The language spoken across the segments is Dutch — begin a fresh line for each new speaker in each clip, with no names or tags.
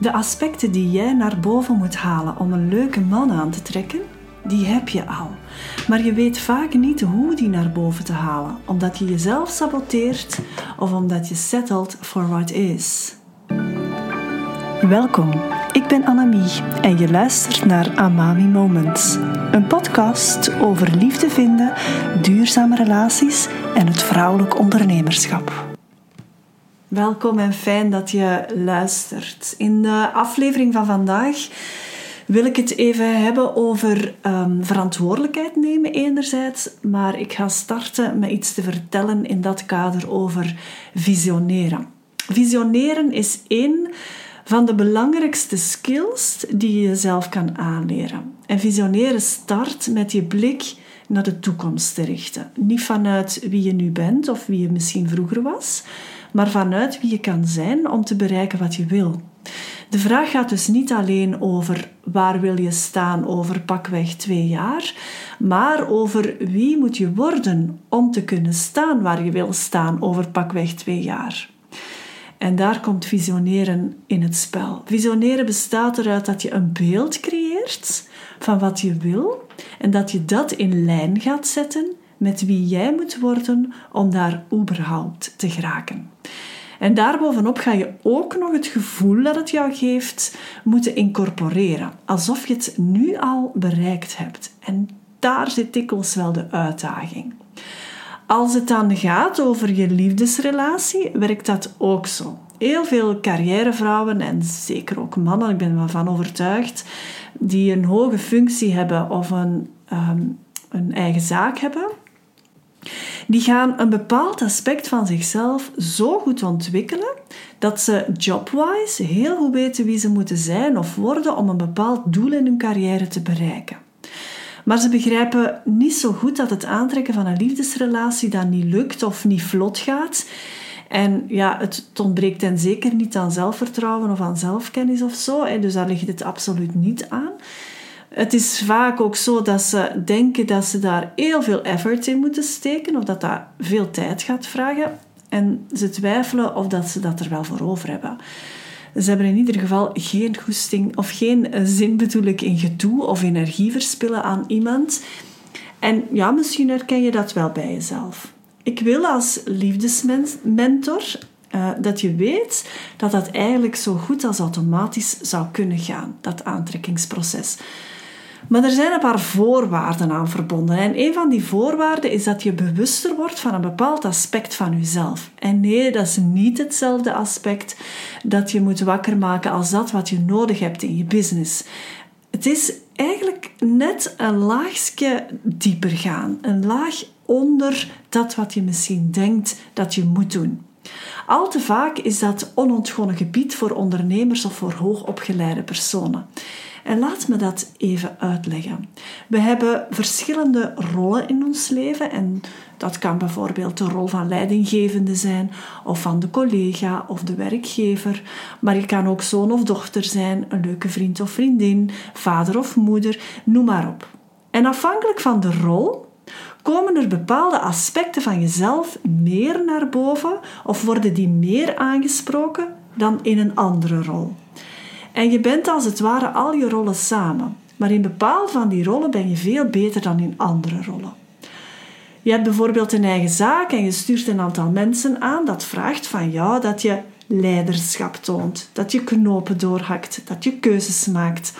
De aspecten die jij naar boven moet halen om een leuke man aan te trekken, die heb je al. Maar je weet vaak niet hoe die naar boven te halen, omdat je jezelf saboteert of omdat je settelt for what is. Welkom, ik ben Annemie en je luistert naar Amami Moments. Een podcast over liefde vinden, duurzame relaties en het vrouwelijk ondernemerschap. Welkom en fijn dat je luistert. In de aflevering van vandaag wil ik het even hebben over um, verantwoordelijkheid nemen enerzijds, maar ik ga starten met iets te vertellen in dat kader over visioneren. Visioneren is één van de belangrijkste skills die je jezelf kan aanleren. En visioneren start met je blik naar de toekomst te richten. Niet vanuit wie je nu bent of wie je misschien vroeger was, maar vanuit wie je kan zijn om te bereiken wat je wil. De vraag gaat dus niet alleen over waar wil je staan over pakweg twee jaar, maar over wie moet je worden om te kunnen staan waar je wil staan over pakweg twee jaar. En daar komt visioneren in het spel. Visioneren bestaat eruit dat je een beeld creëert van wat je wil en dat je dat in lijn gaat zetten met wie jij moet worden om daar überhaupt te geraken. En daarbovenop ga je ook nog het gevoel dat het jou geeft moeten incorporeren, alsof je het nu al bereikt hebt. En daar zit dikwijls wel de uitdaging. Als het dan gaat over je liefdesrelatie, werkt dat ook zo. Heel veel carrièrevrouwen en zeker ook mannen, ik ben ervan overtuigd, die een hoge functie hebben of een, ehm, een eigen zaak hebben, die gaan een bepaald aspect van zichzelf zo goed ontwikkelen dat ze jobwise heel goed weten wie ze moeten zijn of worden om een bepaald doel in hun carrière te bereiken. Maar ze begrijpen niet zo goed dat het aantrekken van een liefdesrelatie dan niet lukt of niet vlot gaat. En ja, het ontbreekt hen zeker niet aan zelfvertrouwen of aan zelfkennis of zo. Dus daar ligt het absoluut niet aan. Het is vaak ook zo dat ze denken dat ze daar heel veel effort in moeten steken of dat dat veel tijd gaat vragen. En ze twijfelen of dat ze dat er wel voor over hebben. Ze hebben in ieder geval geen goesting of geen zin bedoel ik in gedoe of energie verspillen aan iemand. En ja, misschien herken je dat wel bij jezelf. Ik wil als liefdesmentor uh, dat je weet dat dat eigenlijk zo goed als automatisch zou kunnen gaan, dat aantrekkingsproces. Maar er zijn een paar voorwaarden aan verbonden. En een van die voorwaarden is dat je bewuster wordt van een bepaald aspect van jezelf. En nee, dat is niet hetzelfde aspect dat je moet wakker maken als dat wat je nodig hebt in je business. Het is eigenlijk net een laagje dieper gaan. Een laag onder dat wat je misschien denkt dat je moet doen. Al te vaak is dat onontgonnen gebied voor ondernemers of voor hoogopgeleide personen. En laat me dat even uitleggen. We hebben verschillende rollen in ons leven en dat kan bijvoorbeeld de rol van leidinggevende zijn of van de collega of de werkgever, maar je kan ook zoon of dochter zijn, een leuke vriend of vriendin, vader of moeder, noem maar op. En afhankelijk van de rol komen er bepaalde aspecten van jezelf meer naar boven of worden die meer aangesproken dan in een andere rol. En je bent als het ware al je rollen samen. Maar in bepaalde van die rollen ben je veel beter dan in andere rollen. Je hebt bijvoorbeeld een eigen zaak en je stuurt een aantal mensen aan dat vraagt van jou dat je leiderschap toont, dat je knopen doorhakt, dat je keuzes maakt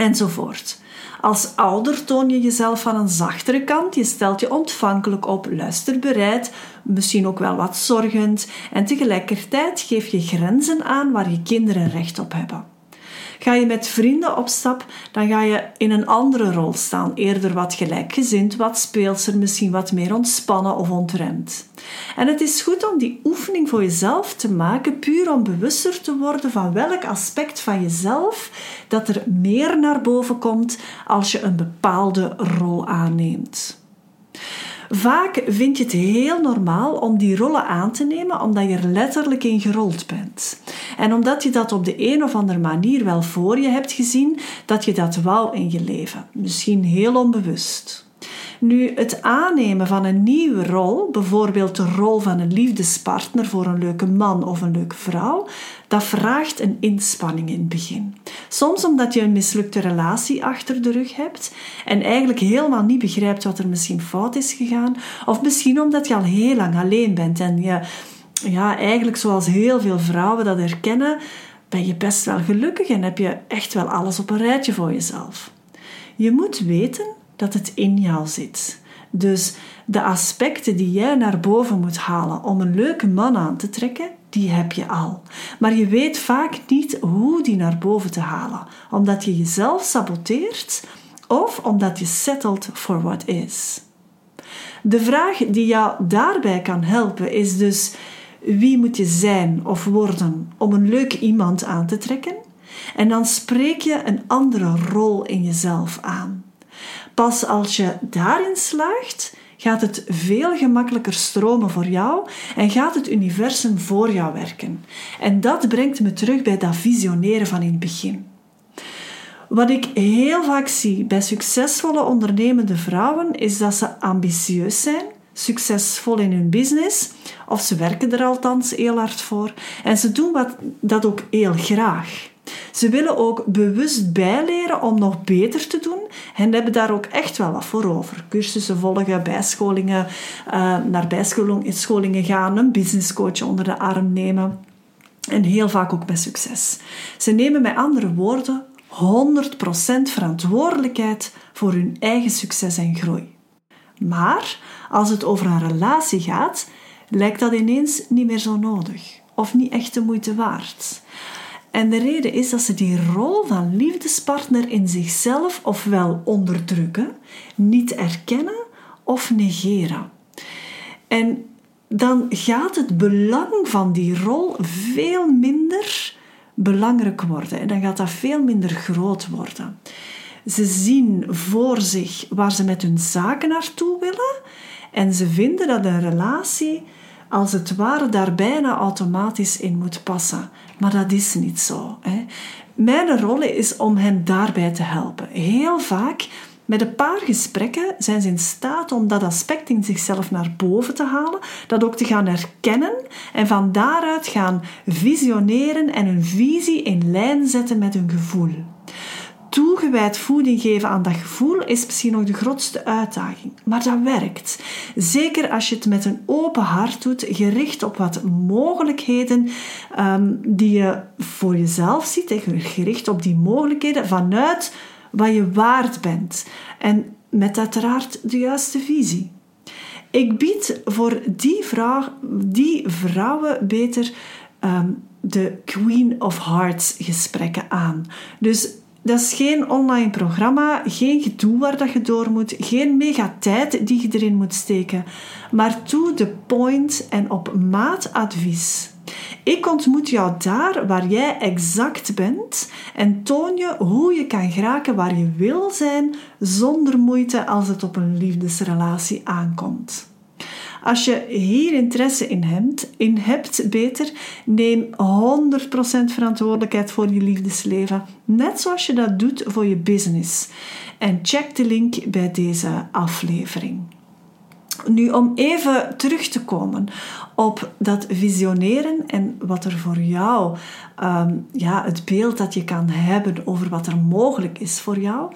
enzovoort. Als ouder toon je jezelf van een zachtere kant. Je stelt je ontvankelijk op, luisterbereid, misschien ook wel wat zorgend en tegelijkertijd geef je grenzen aan waar je kinderen recht op hebben. Ga je met vrienden op stap, dan ga je in een andere rol staan, eerder wat gelijkgezind, wat speelser, misschien wat meer ontspannen of ontremd. En het is goed om die oefening voor jezelf te maken, puur om bewuster te worden van welk aspect van jezelf dat er meer naar boven komt als je een bepaalde rol aanneemt. Vaak vind je het heel normaal om die rollen aan te nemen omdat je er letterlijk in gerold bent. En omdat je dat op de een of andere manier wel voor je hebt gezien, dat je dat wou in je leven. Misschien heel onbewust. Nu, het aannemen van een nieuwe rol, bijvoorbeeld de rol van een liefdespartner voor een leuke man of een leuke vrouw, dat vraagt een inspanning in het begin. Soms omdat je een mislukte relatie achter de rug hebt en eigenlijk helemaal niet begrijpt wat er misschien fout is gegaan, of misschien omdat je al heel lang alleen bent en je, ja, eigenlijk zoals heel veel vrouwen dat herkennen, ben je best wel gelukkig en heb je echt wel alles op een rijtje voor jezelf. Je moet weten dat het in jou zit. Dus de aspecten die jij naar boven moet halen om een leuke man aan te trekken, die heb je al. Maar je weet vaak niet hoe die naar boven te halen, omdat je jezelf saboteert of omdat je settelt for what is. De vraag die jou daarbij kan helpen is dus: wie moet je zijn of worden om een leuk iemand aan te trekken? En dan spreek je een andere rol in jezelf aan. Pas als je daarin slaagt, gaat het veel gemakkelijker stromen voor jou en gaat het universum voor jou werken. En dat brengt me terug bij dat visioneren van in het begin. Wat ik heel vaak zie bij succesvolle ondernemende vrouwen is dat ze ambitieus zijn, succesvol in hun business, of ze werken er althans heel hard voor, en ze doen wat, dat ook heel graag. Ze willen ook bewust bijleren om nog beter te doen en hebben daar ook echt wel wat voor over. Cursussen volgen, bijscholingen, uh, naar bijscholingen gaan, een businesscoach onder de arm nemen. En heel vaak ook met succes. Ze nemen met andere woorden 100% verantwoordelijkheid voor hun eigen succes en groei. Maar als het over een relatie gaat, lijkt dat ineens niet meer zo nodig of niet echt de moeite waard. En de reden is dat ze die rol van liefdespartner in zichzelf ofwel onderdrukken, niet erkennen of negeren. En dan gaat het belang van die rol veel minder belangrijk worden en dan gaat dat veel minder groot worden. Ze zien voor zich waar ze met hun zaken naartoe willen en ze vinden dat een relatie als het ware daar bijna automatisch in moet passen. Maar dat is niet zo. Hè. Mijn rol is om hen daarbij te helpen. Heel vaak, met een paar gesprekken, zijn ze in staat om dat aspect in zichzelf naar boven te halen, dat ook te gaan herkennen en van daaruit gaan visioneren en hun visie in lijn zetten met hun gevoel toegewijd voeding geven aan dat gevoel is misschien nog de grootste uitdaging. Maar dat werkt. Zeker als je het met een open hart doet, gericht op wat mogelijkheden um, die je voor jezelf ziet, gericht op die mogelijkheden vanuit wat je waard bent. En met uiteraard de juiste visie. Ik bied voor die, vrouw, die vrouwen beter um, de Queen of Hearts gesprekken aan. Dus dat is geen online programma, geen gedoe waar dat je door moet, geen mega tijd die je erin moet steken, maar to the point en op maat advies. Ik ontmoet jou daar waar jij exact bent en toon je hoe je kan geraken waar je wil zijn zonder moeite als het op een liefdesrelatie aankomt. Als je hier interesse in hebt, in hebt beter, neem 100% verantwoordelijkheid voor je liefdesleven, net zoals je dat doet voor je business. En check de link bij deze aflevering. Nu, om even terug te komen op dat visioneren en wat er voor jou, ehm, ja, het beeld dat je kan hebben over wat er mogelijk is voor jou.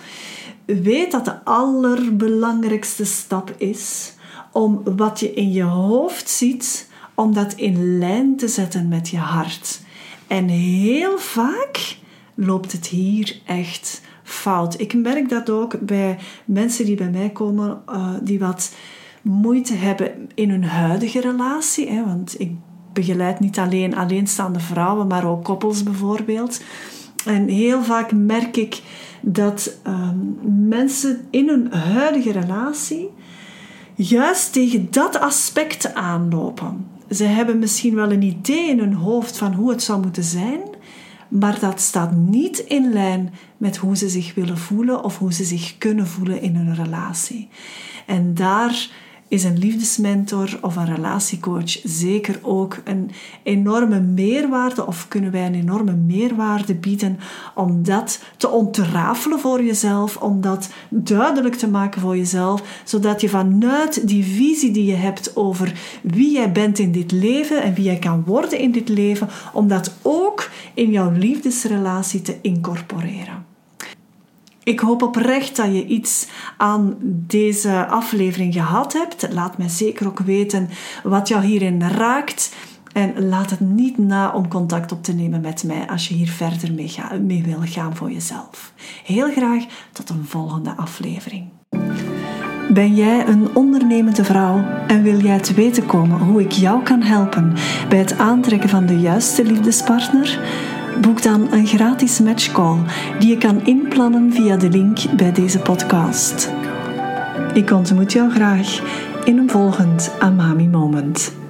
Weet dat de allerbelangrijkste stap is om wat je in je hoofd ziet, om dat in lijn te zetten met je hart. En heel vaak loopt het hier echt fout. Ik merk dat ook bij mensen die bij mij komen, uh, die wat moeite hebben in hun huidige relatie. Hè, want ik begeleid niet alleen alleenstaande vrouwen, maar ook koppels bijvoorbeeld. En heel vaak merk ik dat um, mensen in hun huidige relatie juist tegen dat aspect aanlopen. Ze hebben misschien wel een idee in hun hoofd van hoe het zou moeten zijn, maar dat staat niet in lijn met hoe ze zich willen voelen of hoe ze zich kunnen voelen in hun relatie. En daar is een liefdesmentor of een relatiecoach zeker ook een enorme meerwaarde of kunnen wij een enorme meerwaarde bieden om dat te ontrafelen voor jezelf, om dat duidelijk te maken voor jezelf, zodat je vanuit die visie die je hebt over wie jij bent in dit leven en wie jij kan worden in dit leven, om dat ook in jouw liefdesrelatie te incorporeren. Ik hoop oprecht dat je iets aan deze aflevering gehad hebt. Laat mij zeker ook weten wat jou hierin raakt. En laat het niet na om contact op te nemen met mij als je hier verder mee, ga, mee wil gaan voor jezelf. Heel graag tot een volgende aflevering. Ben jij een ondernemende vrouw en wil jij te weten komen hoe ik jou kan helpen bij het aantrekken van de juiste liefdespartner? Boek dan een gratis matchcall die je kan inplannen via de link bij deze podcast. Ik ontmoet jou graag in een volgend Amami Moment.